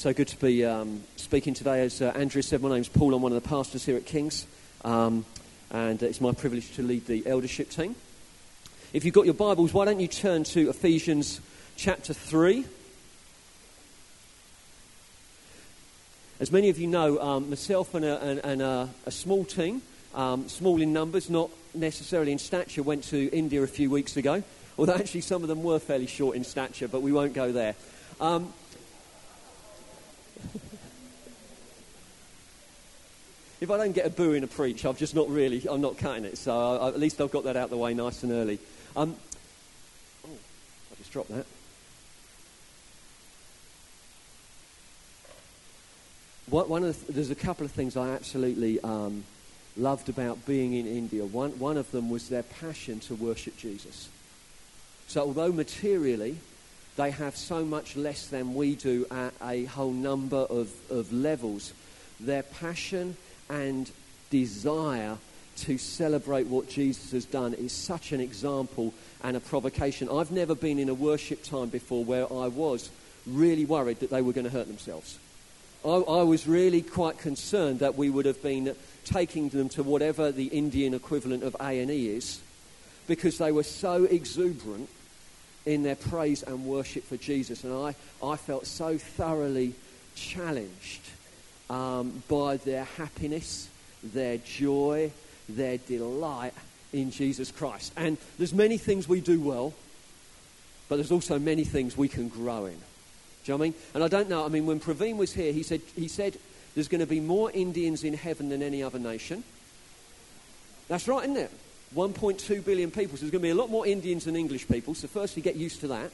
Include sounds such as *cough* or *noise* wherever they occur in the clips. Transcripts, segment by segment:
So good to be um, speaking today. As uh, Andrew said, my name's Paul. I'm one of the pastors here at King's, um, and it's my privilege to lead the eldership team. If you've got your Bibles, why don't you turn to Ephesians chapter 3? As many of you know, um, myself and, a, and, and a, a, small team, um, small in numbers, not necessarily in stature, went to India a few weeks ago. Although actually some of them were fairly short in stature, but we won't go there. Um, if I don't get a boo in a preach, I've just not really, I'm not cutting it. So I, at least I've got that out of the way nice and early. Um, oh, I just dropped that. One of the, there's a couple of things I absolutely um, loved about being in India. One, one of them was their passion to worship Jesus. So although materially they have so much less than we do at a whole number of, of levels, their passion and desire to celebrate what Jesus has done is such an example and a provocation. I've never been in a worship time before where I was really worried that they were going to hurt themselves. I, I, was really quite concerned that we would have been taking them to whatever the Indian equivalent of A&E is because they were so exuberant in their praise and worship for Jesus. And I, I felt so thoroughly challenged um, by their happiness, their joy, their delight in Jesus Christ. And there's many things we do well, but there's also many things we can grow in. Do you know what I mean? And I don't know, I mean, when Praveen was here, he said, he said there's going to be more Indians in heaven than any other nation. That's right, isn't it? 1.2 billion people, so there's going to be a lot more Indians than English people. So, firstly, get used to that.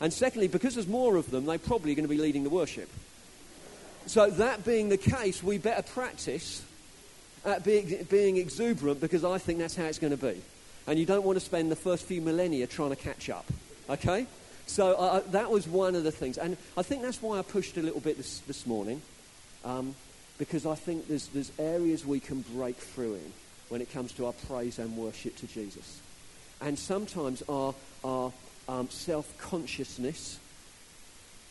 And secondly, because there's more of them, they're probably going to be leading the worship. So, that being the case, we better practice at being, being exuberant because I think that's how it's going to be. And you don't want to spend the first few millennia trying to catch up. Okay? So, uh, uh, that was one of the things. And I think that's why I pushed a little bit this, this morning um, because I think there's, there's areas we can break through in when it comes to our praise and worship to Jesus. And sometimes our, our um, self consciousness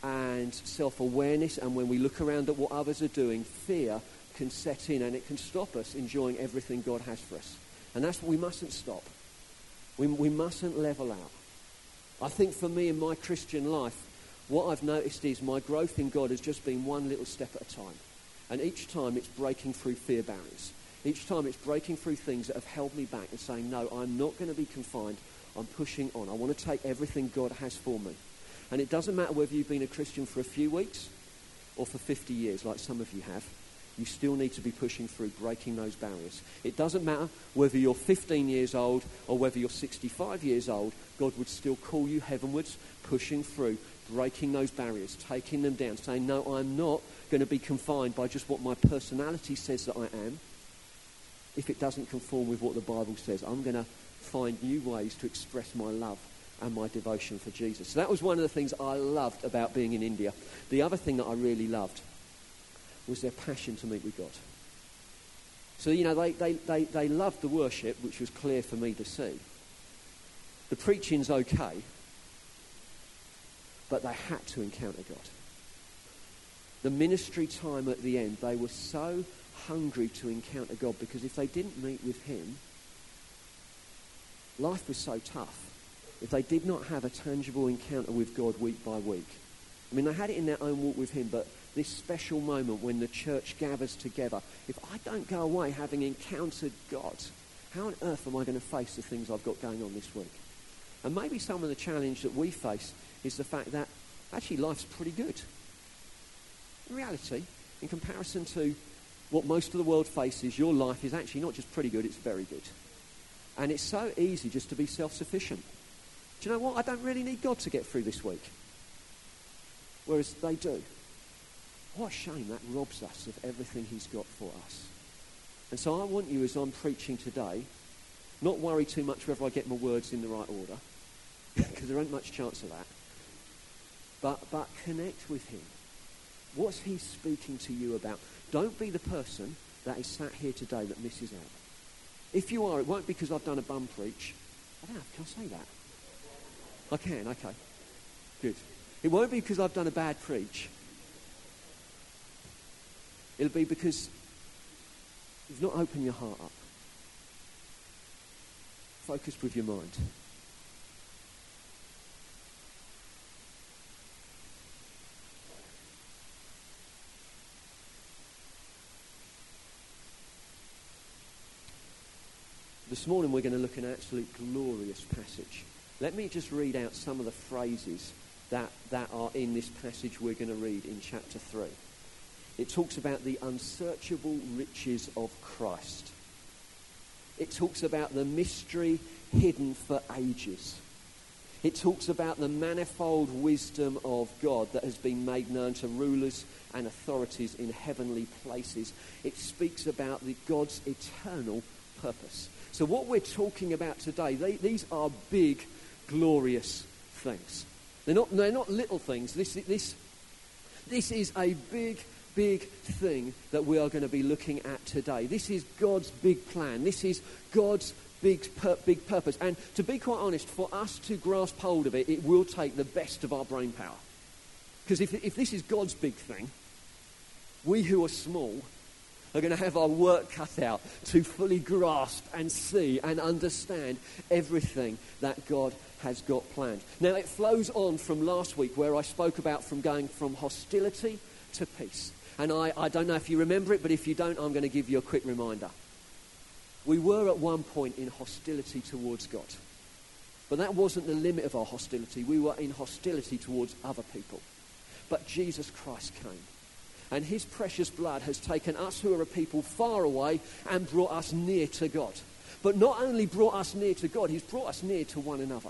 and self awareness, and when we look around at what others are doing, fear can set in and it can stop us enjoying everything God has for us. And that's what we mustn't stop. We, we mustn't level out. I think for me in my Christian life, what I've noticed is my growth in God has just been one little step at a time. And each time it's breaking through fear barriers. Each time it's breaking through things that have held me back and saying, no, I'm not going to be confined. I'm pushing on. I want to take everything God has for me. And it doesn't matter whether you've been a Christian for a few weeks or for 50 years, like some of you have. You still need to be pushing through, breaking those barriers. It doesn't matter whether you're 15 years old or whether you're 65 years old, God would still call you heavenwards, pushing through, breaking those barriers, taking them down, saying, No, I'm not going to be confined by just what my personality says that I am if it doesn't conform with what the Bible says. I'm going to find new ways to express my love and my devotion for Jesus. So that was one of the things I loved about being in India. The other thing that I really loved was their passion to meet with God. So, you know, they, they, they, they loved the worship, which was clear for me to see. The preaching's okay, but they had to encounter God. The ministry time at the end, they were so hungry to encounter God because if they didn't meet with Him, life was so tough. If they did not have a tangible encounter with God week by week, I mean, they had it in their own walk with Him, but this special moment when the church gathers together, if I don't go away having encountered God, how on earth am I going to face the things I've got going on this week? And maybe some of the challenge that we face is the fact that actually life's pretty good. In reality, in comparison to what most of the world faces, your life is actually not just pretty good, it's very good. And it's so easy just to be self sufficient. You know what? I don't really need God to get through this week. Whereas they do. What a shame that robs us of everything He's got for us. And so I want you, as I'm preaching today, not worry too much whether I get my words in the right order, *laughs* because there ain't much chance of that. But, but connect with Him. What's He speaking to you about? Don't be the person that is sat here today that misses out. If you are, it won't be because I've done a bum preach. I don't know, can I say that? I can, okay. Good. It won't be because I've done a bad preach. It'll be because you've not opened your heart up. Focused with your mind. This morning we're going to look at an absolute glorious passage. Let me just read out some of the phrases that, that are in this passage we're going to read in chapter 3. It talks about the unsearchable riches of Christ. It talks about the mystery hidden for ages. It talks about the manifold wisdom of God that has been made known to rulers and authorities in heavenly places. It speaks about the God's eternal purpose. So what we're talking about today, they, these are big, glorious things. They're not, they're not little things. This, this, this is a big, big thing that we are going to be looking at today. This is God's big plan. This is God's big, big purpose. And to be quite honest, for us to grasp hold of it, it will take the best of our brain power. Because if, if this is God's big thing, we who are small are going to have our work cut out to fully grasp and see and understand everything that God has got planned. Now, it flows on from last week where I spoke about from going from hostility to peace. And I, I don't know if you remember it, but if you don't, I'm going to give you a quick reminder. We were at one point in hostility towards God. But that wasn't the limit of our hostility. We were in hostility towards other people. But Jesus Christ came and his precious blood has taken us who are a people far away and brought us near to God. But not only brought us near to God, he's brought us near to one another.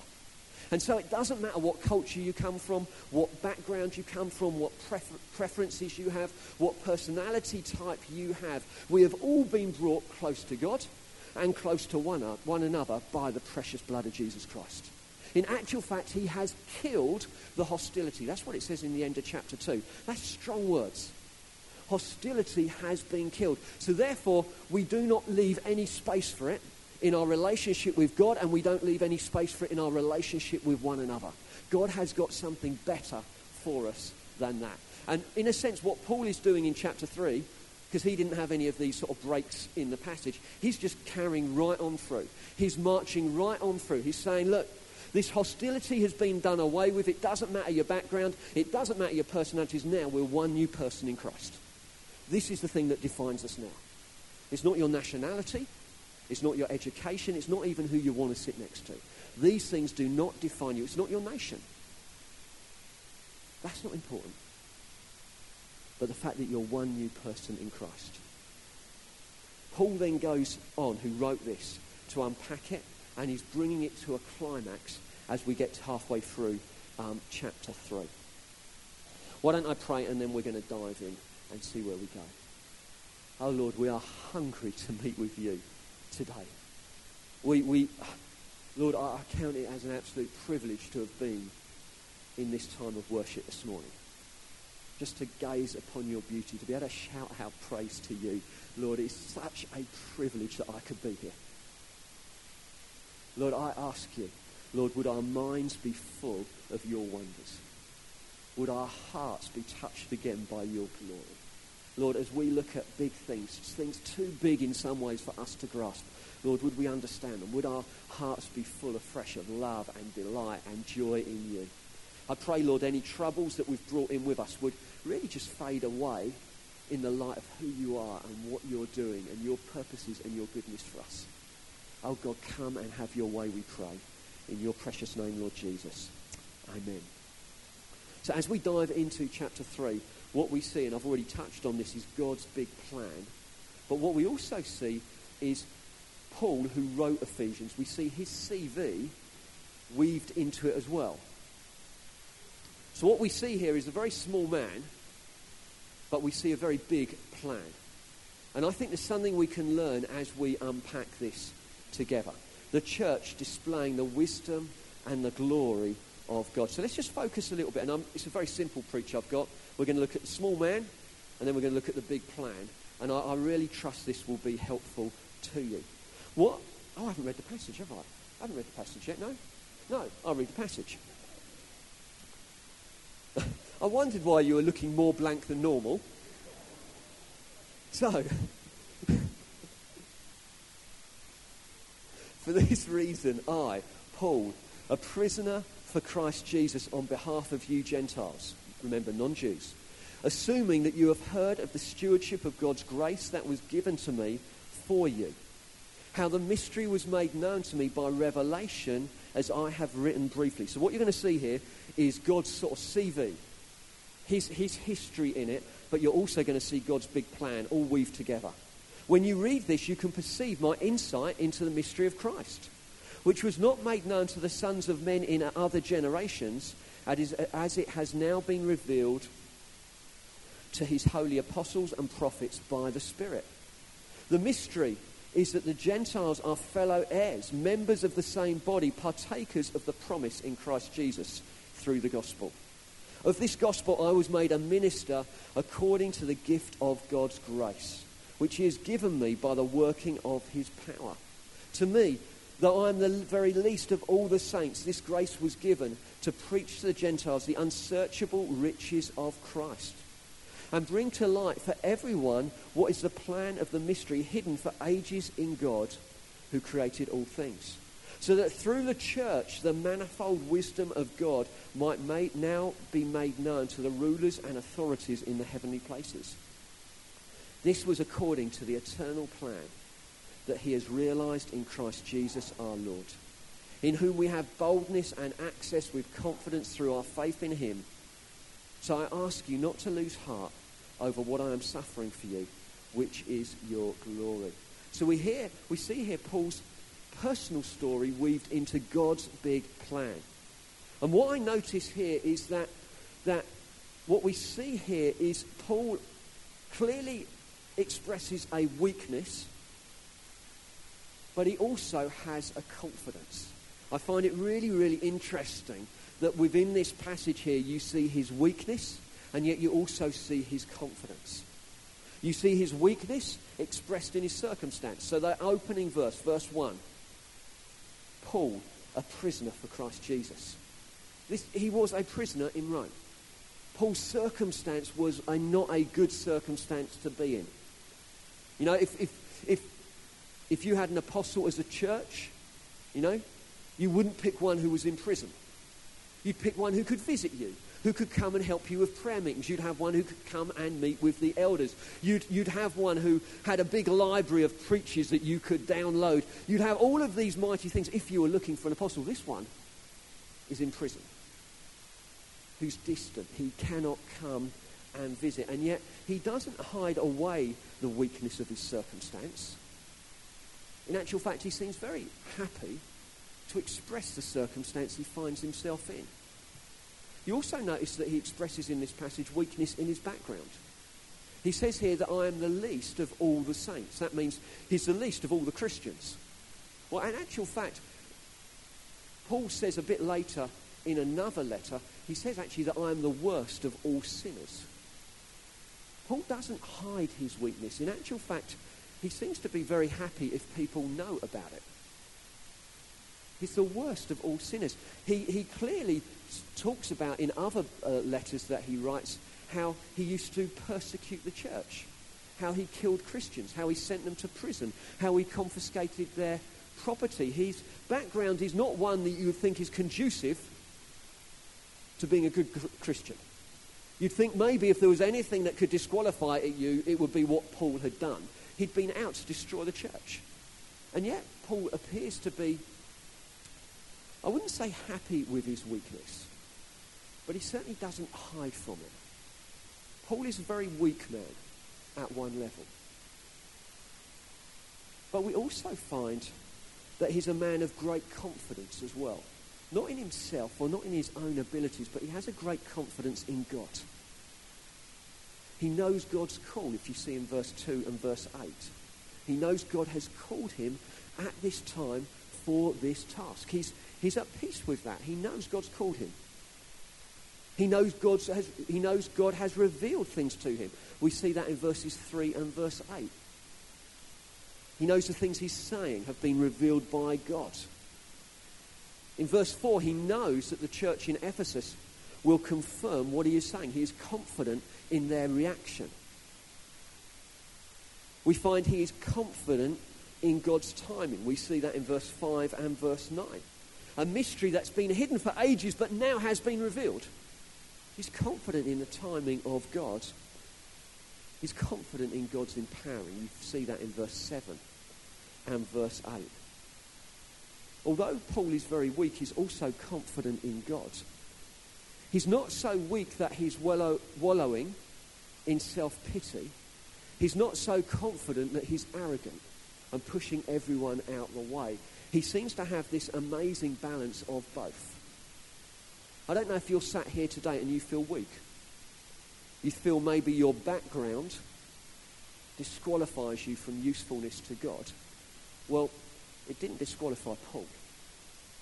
And so it doesn't matter what culture you come from, what background you come from, what prefer- preferences you have, what personality type you have. We have all been brought close to God and close to one, one another by the precious blood of Jesus Christ. In actual fact, he has killed the hostility. That's what it says in the end of chapter 2. That's strong words hostility has been killed. So therefore, we do not leave any space for it in our relationship with God, and we don't leave any space for it in our relationship with one another. God has got something better for us than that. And in a sense, what Paul is doing in chapter 3, because he didn't have any of these sort of breaks in the passage, he's just carrying right on through. He's marching right on through. He's saying, look, this hostility has been done away with. It doesn't matter your background. It doesn't matter your personalities. Now we're one new person in Christ. This is the thing that defines us now. It's not your nationality. It's not your education. It's not even who you want to sit next to. These things do not define you. It's not your nation. That's not important. But the fact that you're one new person in Christ. Paul then goes on, who wrote this, to unpack it, and he's bringing it to a climax as we get halfway through um, chapter 3. Why don't I pray and then we're going to dive in and see where we go. Oh Lord, we are hungry to meet with you today. We, we, Lord, I count it as an absolute privilege to have been in this time of worship this morning. Just to gaze upon your beauty, to be able to shout out praise to you. Lord, it's such a privilege that I could be here. Lord, I ask you, Lord, would our minds be full of your wonders? Would our hearts be touched again by your glory? Lord, as we look at big things, things too big in some ways for us to grasp, Lord, would we understand them? Would our hearts be full afresh of love and delight and joy in you? I pray, Lord, any troubles that we've brought in with us would really just fade away in the light of who you are and what you're doing and your purposes and your goodness for us. Oh, God, come and have your way, we pray. In your precious name, Lord Jesus. Amen. So as we dive into chapter 3, what we see, and I've already touched on this, is God's big plan. But what we also see is Paul, who wrote Ephesians, we see his CV weaved into it as well. So what we see here is a very small man, but we see a very big plan. And I think there's something we can learn as we unpack this together. The church displaying the wisdom and the glory of God. So let's just focus a little bit. And I'm, it's a very simple preach I've got. We're going to look at the small man, and then we're going to look at the big plan. And I, I really trust this will be helpful to you. What? Oh, I haven't read the passage, have I? I haven't read the passage yet, no? No, I'll read the passage. *laughs* I wondered why you were looking more blank than normal. So, *laughs* for this reason, I, Paul, a prisoner for Christ Jesus on behalf of you Gentiles, remember, non Jews, assuming that you have heard of the stewardship of God's grace that was given to me for you, how the mystery was made known to me by revelation as I have written briefly. So, what you're going to see here is God's sort of CV, his, his history in it, but you're also going to see God's big plan all weaved together. When you read this, you can perceive my insight into the mystery of Christ, which was not made known to the sons of men in other generations, as it has now been revealed to his holy apostles and prophets by the Spirit. The mystery is that the Gentiles are fellow heirs, members of the same body, partakers of the promise in Christ Jesus through the gospel. Of this gospel I was made a minister according to the gift of God's grace, which he has given me by the working of his power. To me, though I am the very least of all the saints, this grace was given to preach to the Gentiles the unsearchable riches of Christ. And bring to light for everyone what is the plan of the mystery hidden for ages in God who created all things. So that through the church the manifold wisdom of God might made, now be made known to the rulers and authorities in the heavenly places. This was according to the eternal plan that he has realized in Christ Jesus our Lord, in whom we have boldness and access with confidence through our faith in him. So I ask you not to lose heart over what I am suffering for you, which is your glory. So we hear, we see here Paul's personal story weaved into God's big plan. And what I notice here is that, that what we see here is Paul clearly expresses a weakness, but he also has a confidence. I find it really, really interesting that within this passage here you see his weakness, and yet you also see his confidence. You see his weakness expressed in his circumstance. So, the opening verse, verse 1 Paul a prisoner for Christ Jesus. This, he was a prisoner in Rome. Paul's circumstance was a, not a good circumstance to be in. You know, if, if, if, if you had an apostle as a church, you know, you wouldn't pick one who was in prison. You'd pick one who could visit you who could come and help you with prayer meetings. You'd have one who could come and meet with the elders. You'd, you'd have one who had a big library of preachers that you could download. You'd have all of these mighty things if you were looking for an apostle. This one is in prison, who's distant. He cannot come and visit. And yet, he doesn't hide away the weakness of his circumstance. In actual fact, he seems very happy to express the circumstance he finds himself in. You also notice that he expresses in this passage weakness in his background. He says here that I am the least of all the saints. That means he's the least of all the Christians. Well, in actual fact, Paul says a bit later in another letter, he says actually that I am the worst of all sinners. Paul doesn't hide his weakness. In actual fact, he seems to be very happy if people know about it. He's the worst of all sinners. He, he clearly talks about in other uh, letters that he writes how he used to persecute the church, how he killed Christians, how he sent them to prison, how he confiscated their property. His background is not one that you would think is conducive to being a good Christian. You'd think maybe if there was anything that could disqualify you, it would be what Paul had done. He'd been out to destroy the church. And yet, Paul appears to be I wouldn't say happy with his weakness, but he certainly doesn't hide from it. Paul is a very weak man at one level. But we also find that he's a man of great confidence as well. Not in himself or not in his own abilities, but he has a great confidence in God. He knows God's call, if you see in verse 2 and verse 8. He knows God has called him at this time for this task. He's, He's at peace with that. He knows God's called him. He knows, God's has, he knows God has revealed things to him. We see that in verses 3 and verse 8. He knows the things he's saying have been revealed by God. In verse 4, he knows that the church in Ephesus will confirm what he is saying. He is confident in their reaction. We find he is confident in God's timing. We see that in verse 5 and verse 9. A mystery that's been hidden for ages but now has been revealed. He's confident in the timing of God. He's confident in God's empowering. You see that in verse 7 and verse 8. Although Paul is very weak, he's also confident in God. He's not so weak that he's wallow- wallowing in self pity. He's not so confident that he's arrogant and pushing everyone out the way. He seems to have this amazing balance of both. I don't know if you're sat here today and you feel weak. You feel maybe your background disqualifies you from usefulness to God. Well, it didn't disqualify Paul.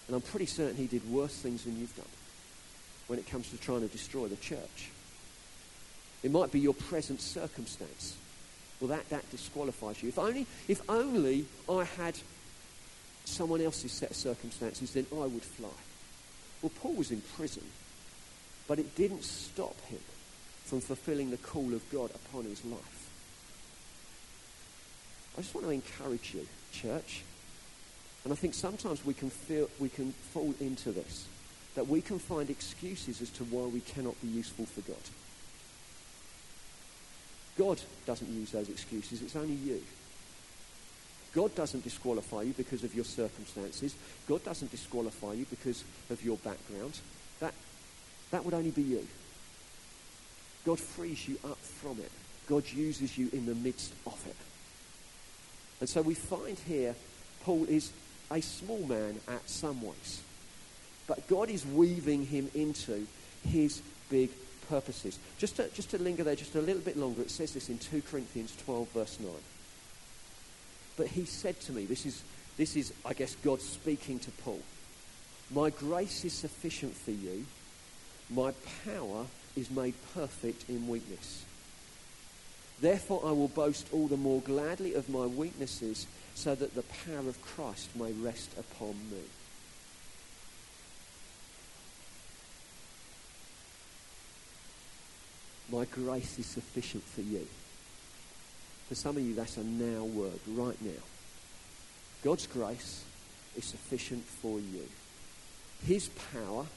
And I'm pretty certain he did worse things than you've done when it comes to trying to destroy the church. It might be your present circumstance. Well, that, that disqualifies you. If only, if only I had someone else's set of circumstances, then I would fly. Well, Paul was in prison, but it didn't stop him from fulfilling the call of God upon his life. I just want to encourage you, church. And I think sometimes we can feel we can fall into this, that we can find excuses as to why we cannot be useful for God. God doesn't use those excuses, it's only you. God doesn't disqualify you because of your circumstances. God doesn't disqualify you because of your background. That, that would only be you. God frees you up from it. God uses you in the midst of it. And so we find here Paul is a small man at some ways. But God is weaving him into his big purposes. Just to, just to linger there just a little bit longer, it says this in 2 Corinthians 12, verse 9. But he said to me, this is, this is, I guess, God speaking to Paul. My grace is sufficient for you. My power is made perfect in weakness. Therefore, I will boast all the more gladly of my weaknesses, so that the power of Christ may rest upon me. My grace is sufficient for you. For some of you, that's a now word, right now. God's grace is sufficient for you. His power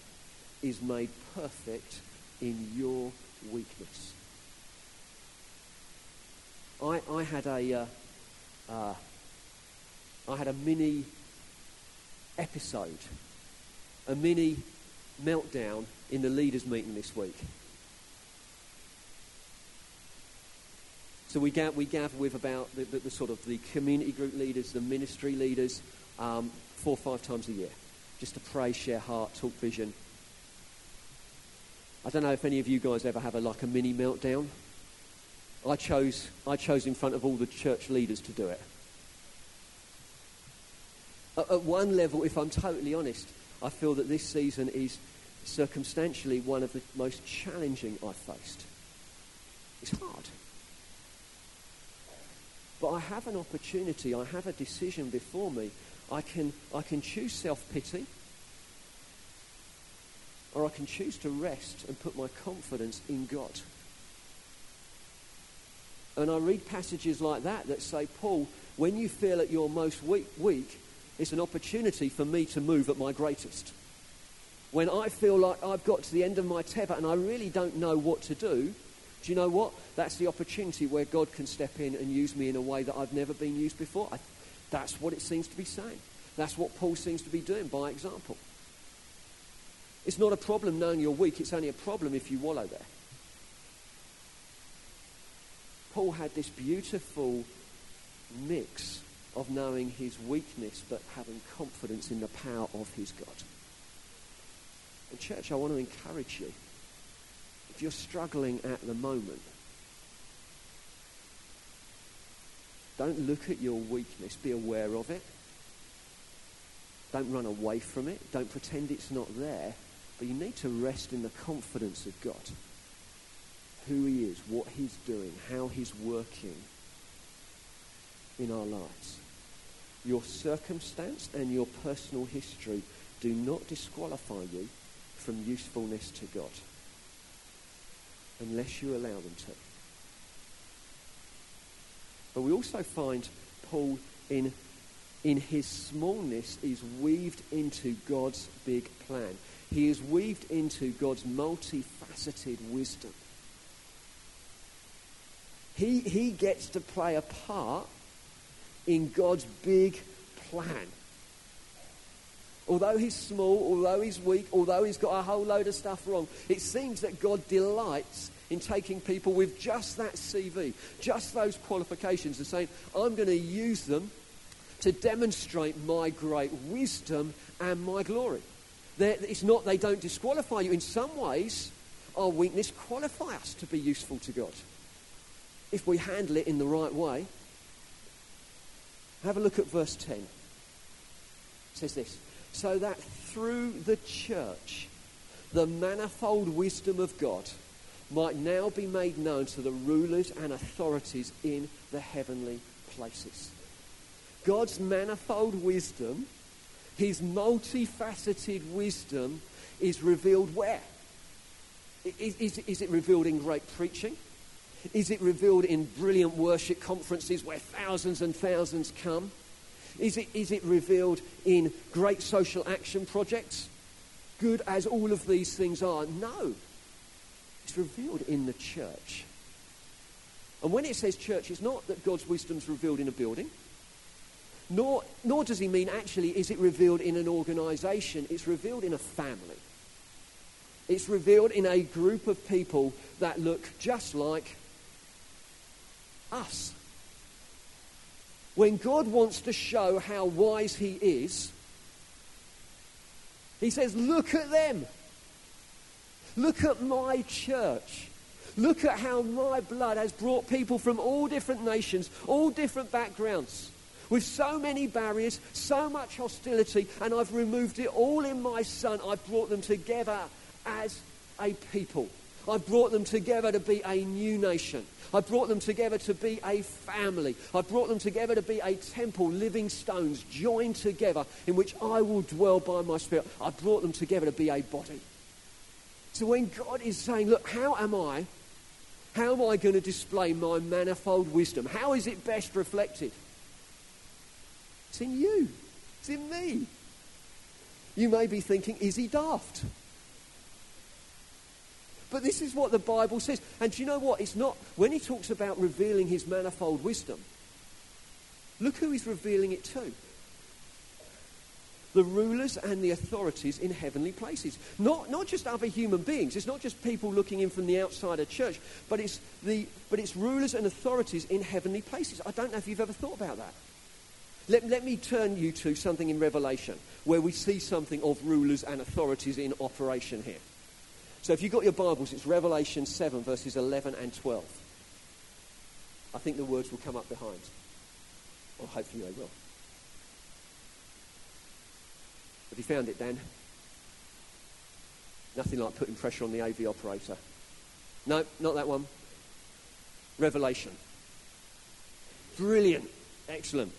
is made perfect in your weakness. I, I had a, uh, uh, I had a mini episode, a mini meltdown in the leaders' meeting this week. So we, we gather with about the, the, the, sort of the community group leaders, the ministry leaders, um, four or five times a year, just to pray, share heart, talk vision. I don't know if any of you guys ever have a like a mini meltdown. I chose, I chose in front of all the church leaders to do it. At, at one level, if I'm totally honest, I feel that this season is circumstantially one of the most challenging I've faced. It's hard. But I have an opportunity, I have a decision before me. I can, I can choose self pity, or I can choose to rest and put my confidence in God. And I read passages like that that say, Paul, when you feel at your most weak, weak, it's an opportunity for me to move at my greatest. When I feel like I've got to the end of my tether and I really don't know what to do, do you know what? That's the opportunity where God can step in and use me in a way that I've never been used before. I, that's what it seems to be saying. That's what Paul seems to be doing by example. It's not a problem knowing you're weak, it's only a problem if you wallow there. Paul had this beautiful mix of knowing his weakness but having confidence in the power of his God. And, church, I want to encourage you if you're struggling at the moment, don't look at your weakness, be aware of it. Don't run away from it. Don't pretend it's not there. But you need to rest in the confidence of God. Who he is, what he's doing, how he's working in our lives. Your circumstance and your personal history do not disqualify you from usefulness to God unless you allow them to. But we also find Paul in, in his smallness is weaved into God's big plan. He is weaved into God's multifaceted wisdom. He, he gets to play a part in God's big plan. Although he's small, although he's weak, although he's got a whole load of stuff wrong, it seems that God delights in taking people with just that CV, just those qualifications, and saying, I'm going to use them to demonstrate my great wisdom and my glory. They're, it's not they don't disqualify you. In some ways, our weakness qualify us to be useful to God. If we handle it in the right way. Have a look at verse 10. It says this So that through the church, the manifold wisdom of God might now be made known to the rulers and authorities in the heavenly places. God's manifold wisdom, his multifaceted wisdom, is revealed where? Is, is, is, it revealed in great preaching? Is it revealed in brilliant worship conferences where thousands and thousands come? Is it, is it revealed in great social action projects? Good as all of these things are, no. It's revealed in the church. And when it says church, it's not that God's wisdom is revealed in a building. Nor, nor does he mean actually is it revealed in an organization. It's revealed in a family. It's revealed in a group of people that look just like us. When God wants to show how wise he is, he says, Look at them. Look at my church. Look at how my blood has brought people from all different nations, all different backgrounds, with so many barriers, so much hostility, and I've removed it all in my Son. I've brought them together as a people. I've brought them together to be a new nation. I brought them together to be a family. I brought them together to be a temple, living stones joined together in which I will dwell by my spirit. I brought them together to be a body. So when God is saying, look, how am I? How am I going to display my manifold wisdom? How is it best reflected? It's in you. It's in me. You may be thinking, is he daft? But this is what the Bible says. And do you know what? It's not, when he talks about revealing his manifold wisdom, look who he's revealing it to the rulers and the authorities in heavenly places. Not, not just other human beings. It's not just people looking in from the outside of church, but it's, the, but it's rulers and authorities in heavenly places. I don't know if you've ever thought about that. Let, let me turn you to something in Revelation where we see something of rulers and authorities in operation here. So if you've got your Bibles, it's Revelation 7, verses 11 and 12. I think the words will come up behind. Or hopefully they will. Have you found it, Dan? Nothing like putting pressure on the AV operator. No, not that one. Revelation. Brilliant. Excellent.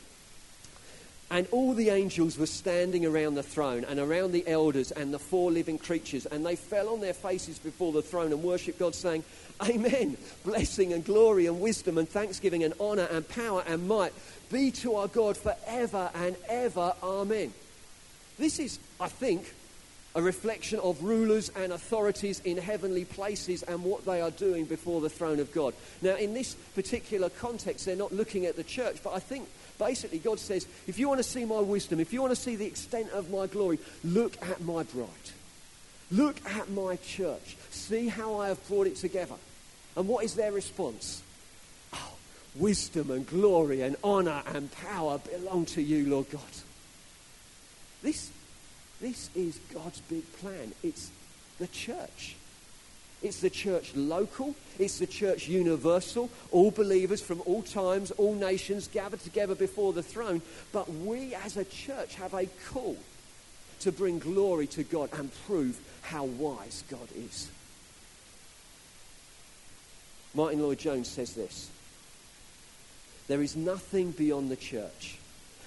And all the angels were standing around the throne and around the elders and the four living creatures, and they fell on their faces before the throne and worshipped God, saying, Amen. Blessing and glory and wisdom and thanksgiving and honor and power and might be to our God forever and ever. Amen. This is, I think, a reflection of rulers and authorities in heavenly places and what they are doing before the throne of God. Now, in this particular context, they're not looking at the church, but I think basically God says, if you want to see my wisdom, if you want to see the extent of my glory, look at my bride. Look at my church. See how I have brought it together. And what is their response? Oh, wisdom and glory and honor and power belong to you, Lord God. This, this is God's big plan. It's the church. It's the church local. It's the church universal. All believers from all times, all nations gathered together before the throne. But we as a church have a call to bring glory to God and prove how wise God is. Martyn Lloyd-Jones says this There is nothing beyond the church.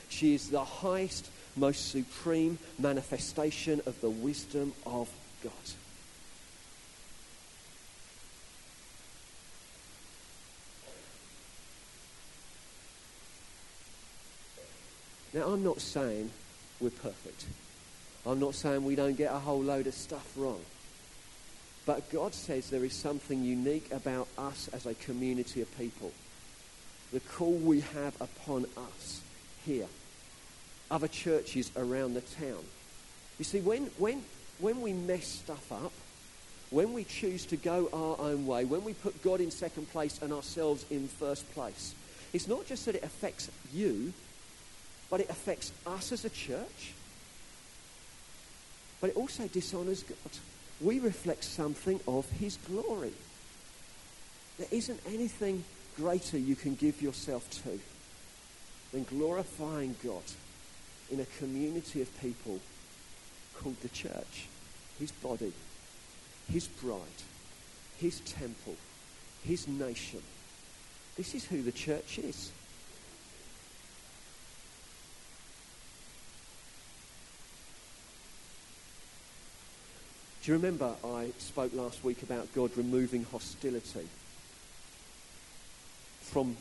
She is the highest most supreme manifestation of the wisdom of God. Now, I'm not saying we're perfect. I'm not saying we don't get a whole load of stuff wrong. But God says there is something unique about us as a community of people. The call we have upon us here, other churches around the town. You see, when, when, when we mess stuff up, when we choose to go our own way, when we put God in second place and ourselves in first place, it's not just that it affects you, but it affects us as a church. But it also dishonors God. We reflect something of his glory. There isn't anything greater you can give yourself to than glorifying God in a community of people called the church, his body his bride, his temple, his nation. This is who the church is. Do you remember I spoke last week about God removing hostility from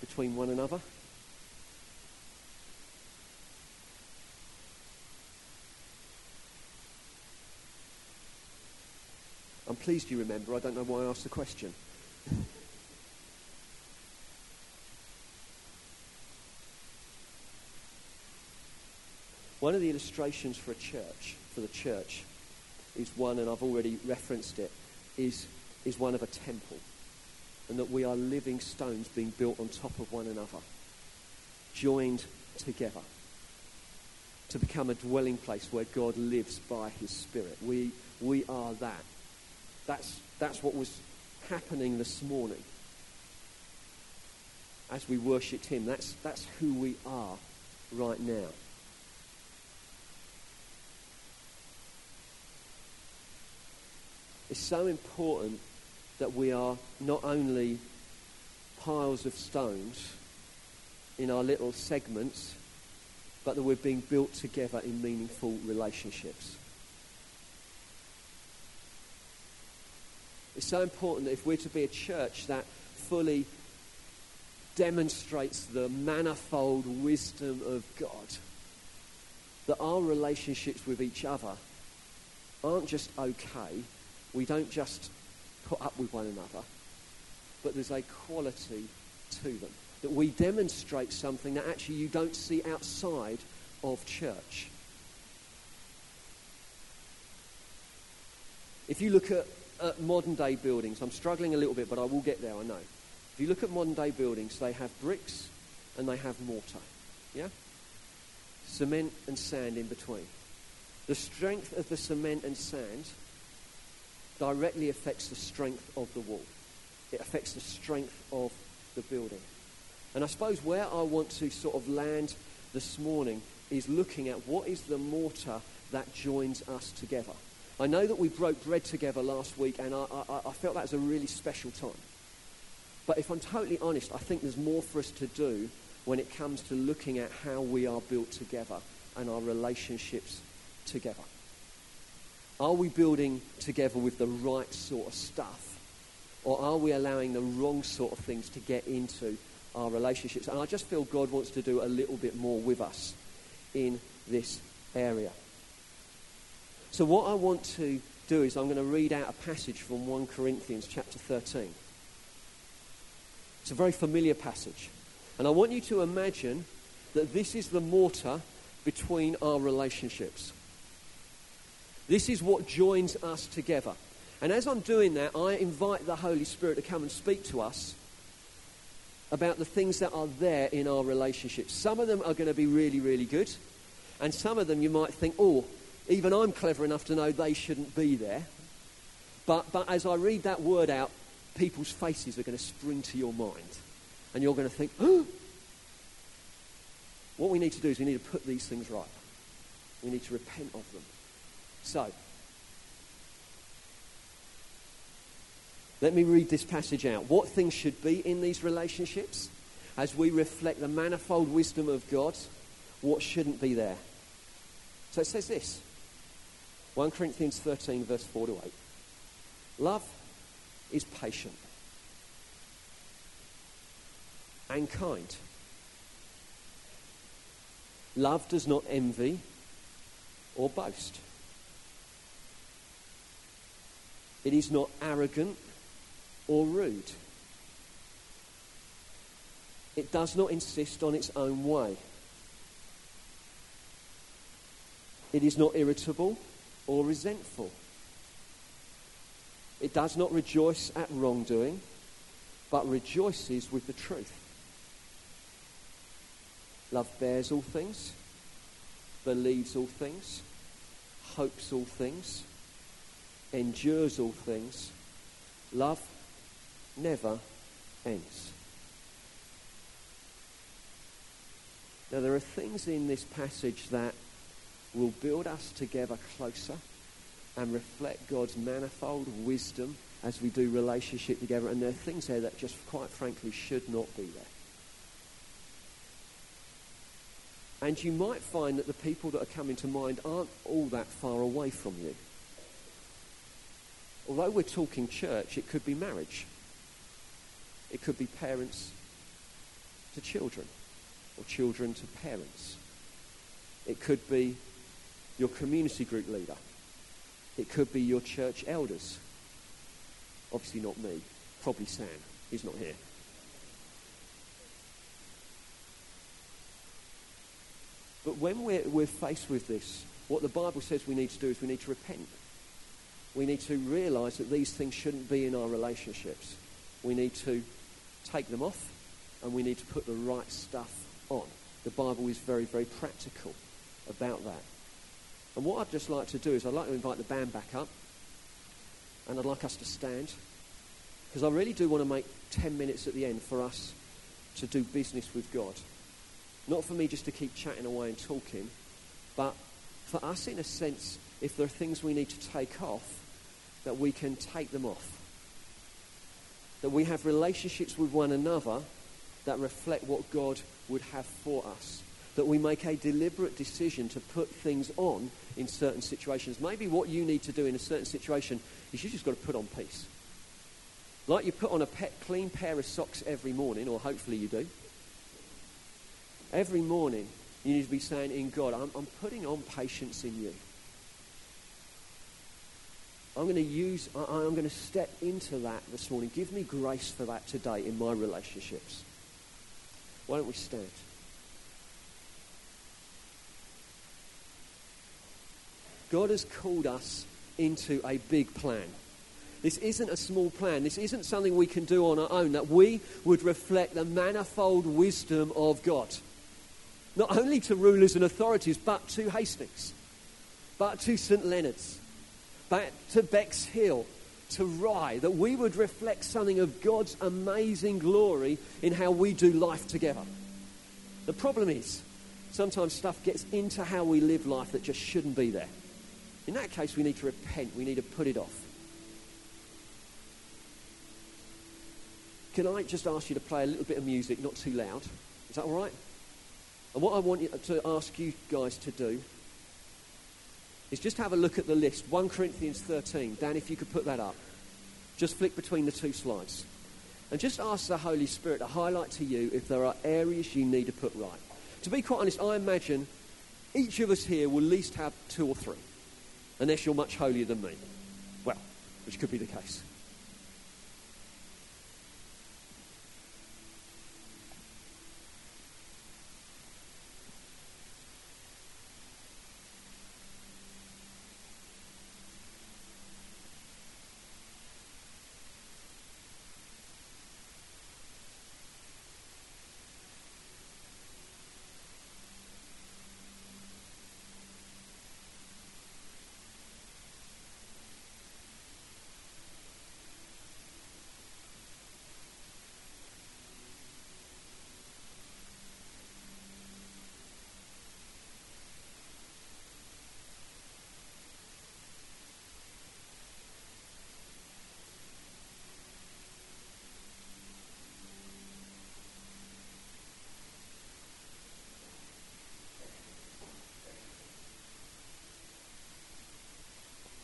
between one another? I'm pleased you remember. I don't know why I asked the question. *laughs* One of the illustrations for a church, for the church, is one, and I've already referenced it, is, is one of a temple. And that we are living stones being built on top of one another, joined together to become a dwelling place where God lives by his Spirit. We, we are that. That's, that's what was happening this morning as we worshipped him. That's, that's who we are right now. It's so important that we are not only piles of stones in our little segments, but that we're being built together in meaningful relationships. It's so important that if we're to be a church that fully demonstrates the manifold wisdom of God, that our relationships with each other aren't just okay, we don't just put up with one another, but there's a quality to them. That we demonstrate something that actually you don't see outside of church. If you look at at modern day buildings, I'm struggling a little bit, but I will get there, I know. If you look at modern day buildings, they have bricks and they have mortar. Yeah? Cement and sand in between. The strength of the cement and sand directly affects the strength of the wall. It affects the strength of the building. And I suppose where I want to sort of land this morning is looking at what is the mortar that joins us together. I know that we broke bread together last week, and I, I, I felt that was a really special time. But if I'm totally honest, I think there's more for us to do when it comes to looking at how we are built together and our relationships together. Are we building together with the right sort of stuff? Or are we allowing the wrong sort of things to get into our relationships? And I just feel God wants to do a little bit more with us in this area. So what I want to do is I'm going to read out a passage from 1 Corinthians chapter 13. It's a very familiar passage. And I want you to imagine that this is the mortar between our relationships. This is what joins us together. And as I'm doing that, I invite the Holy Spirit to come and speak to us about the things that are there in our relationships. Some of them are going to be really, really good. And some of them you might think, oh, even I'm clever enough to know they shouldn't be there. But, but as I read that word out, people's faces are going to spring to your mind. And you're going to think, oh. What we need to do is we need to put these things right. We need to repent of them. So, let me read this passage out. What things should be in these relationships as we reflect the manifold wisdom of God? What shouldn't be there? So it says this 1 Corinthians 13, verse 4 to 8. Love is patient and kind. Love does not envy or boast. It is not arrogant or rude. It does not insist on its own way. It is not irritable or resentful. It does not rejoice at wrongdoing, but rejoices with the truth. Love bears all things, believes all things, hopes all things, endures all things. Love never ends. Now, there are things in this passage that will build us together closer and reflect God's manifold wisdom as we do relationship together. And there are things there that just quite frankly should not be there. And you might find that the people that are coming to mind aren't all that far away from you. Although we're talking church, it could be marriage. It could be parents to children or children to parents. It could be your community group leader. It could be your church elders. Obviously not me. Probably Sam. He's not here. But when we're, we're faced with this, what the Bible says we need to do is we need to repent. We need to realize that these things shouldn't be in our relationships. We need to take them off and we need to put the right stuff on. The Bible is very, very practical about that. And what I'd just like to do is I'd like to invite the band back up and I'd like us to stand because I really do want to make 10 minutes at the end for us to do business with God. Not for me just to keep chatting away and talking, but for us, in a sense, if there are things we need to take off, that we can take them off. That we have relationships with one another that reflect what God would have for us. That we make a deliberate decision to put things on in certain situations. Maybe what you need to do in a certain situation is you just got to put on peace. Like you put on a pet, clean pair of socks every morning, or hopefully you do. Every morning, you need to be saying, In God, I'm, I'm putting on patience in you. I'm going to use, I, I'm going to step into that this morning. Give me grace for that today in my relationships. Why don't we stand? God has called us into a big plan. This isn't a small plan. This isn't something we can do on our own, that we would reflect the manifold wisdom of God. Not only to rulers and authorities, but to Hastings, but to St. Leonard's, but to Bexhill, to Rye, that we would reflect something of God's amazing glory in how we do life together. The problem is, sometimes stuff gets into how we live life that just shouldn't be there. In that case, we need to repent. We need to put it off. Can I just ask you to play a little bit of music, not too loud? Is that all right? And what I want to ask you guys to do is just have a look at the list. 1 Corinthians 13. Dan, if you could put that up. Just flick between the two slides. And just ask the Holy Spirit to highlight to you if there are areas you need to put right. To be quite honest, I imagine each of us here will at least have two or three, unless you're much holier than me. Well, which could be the case.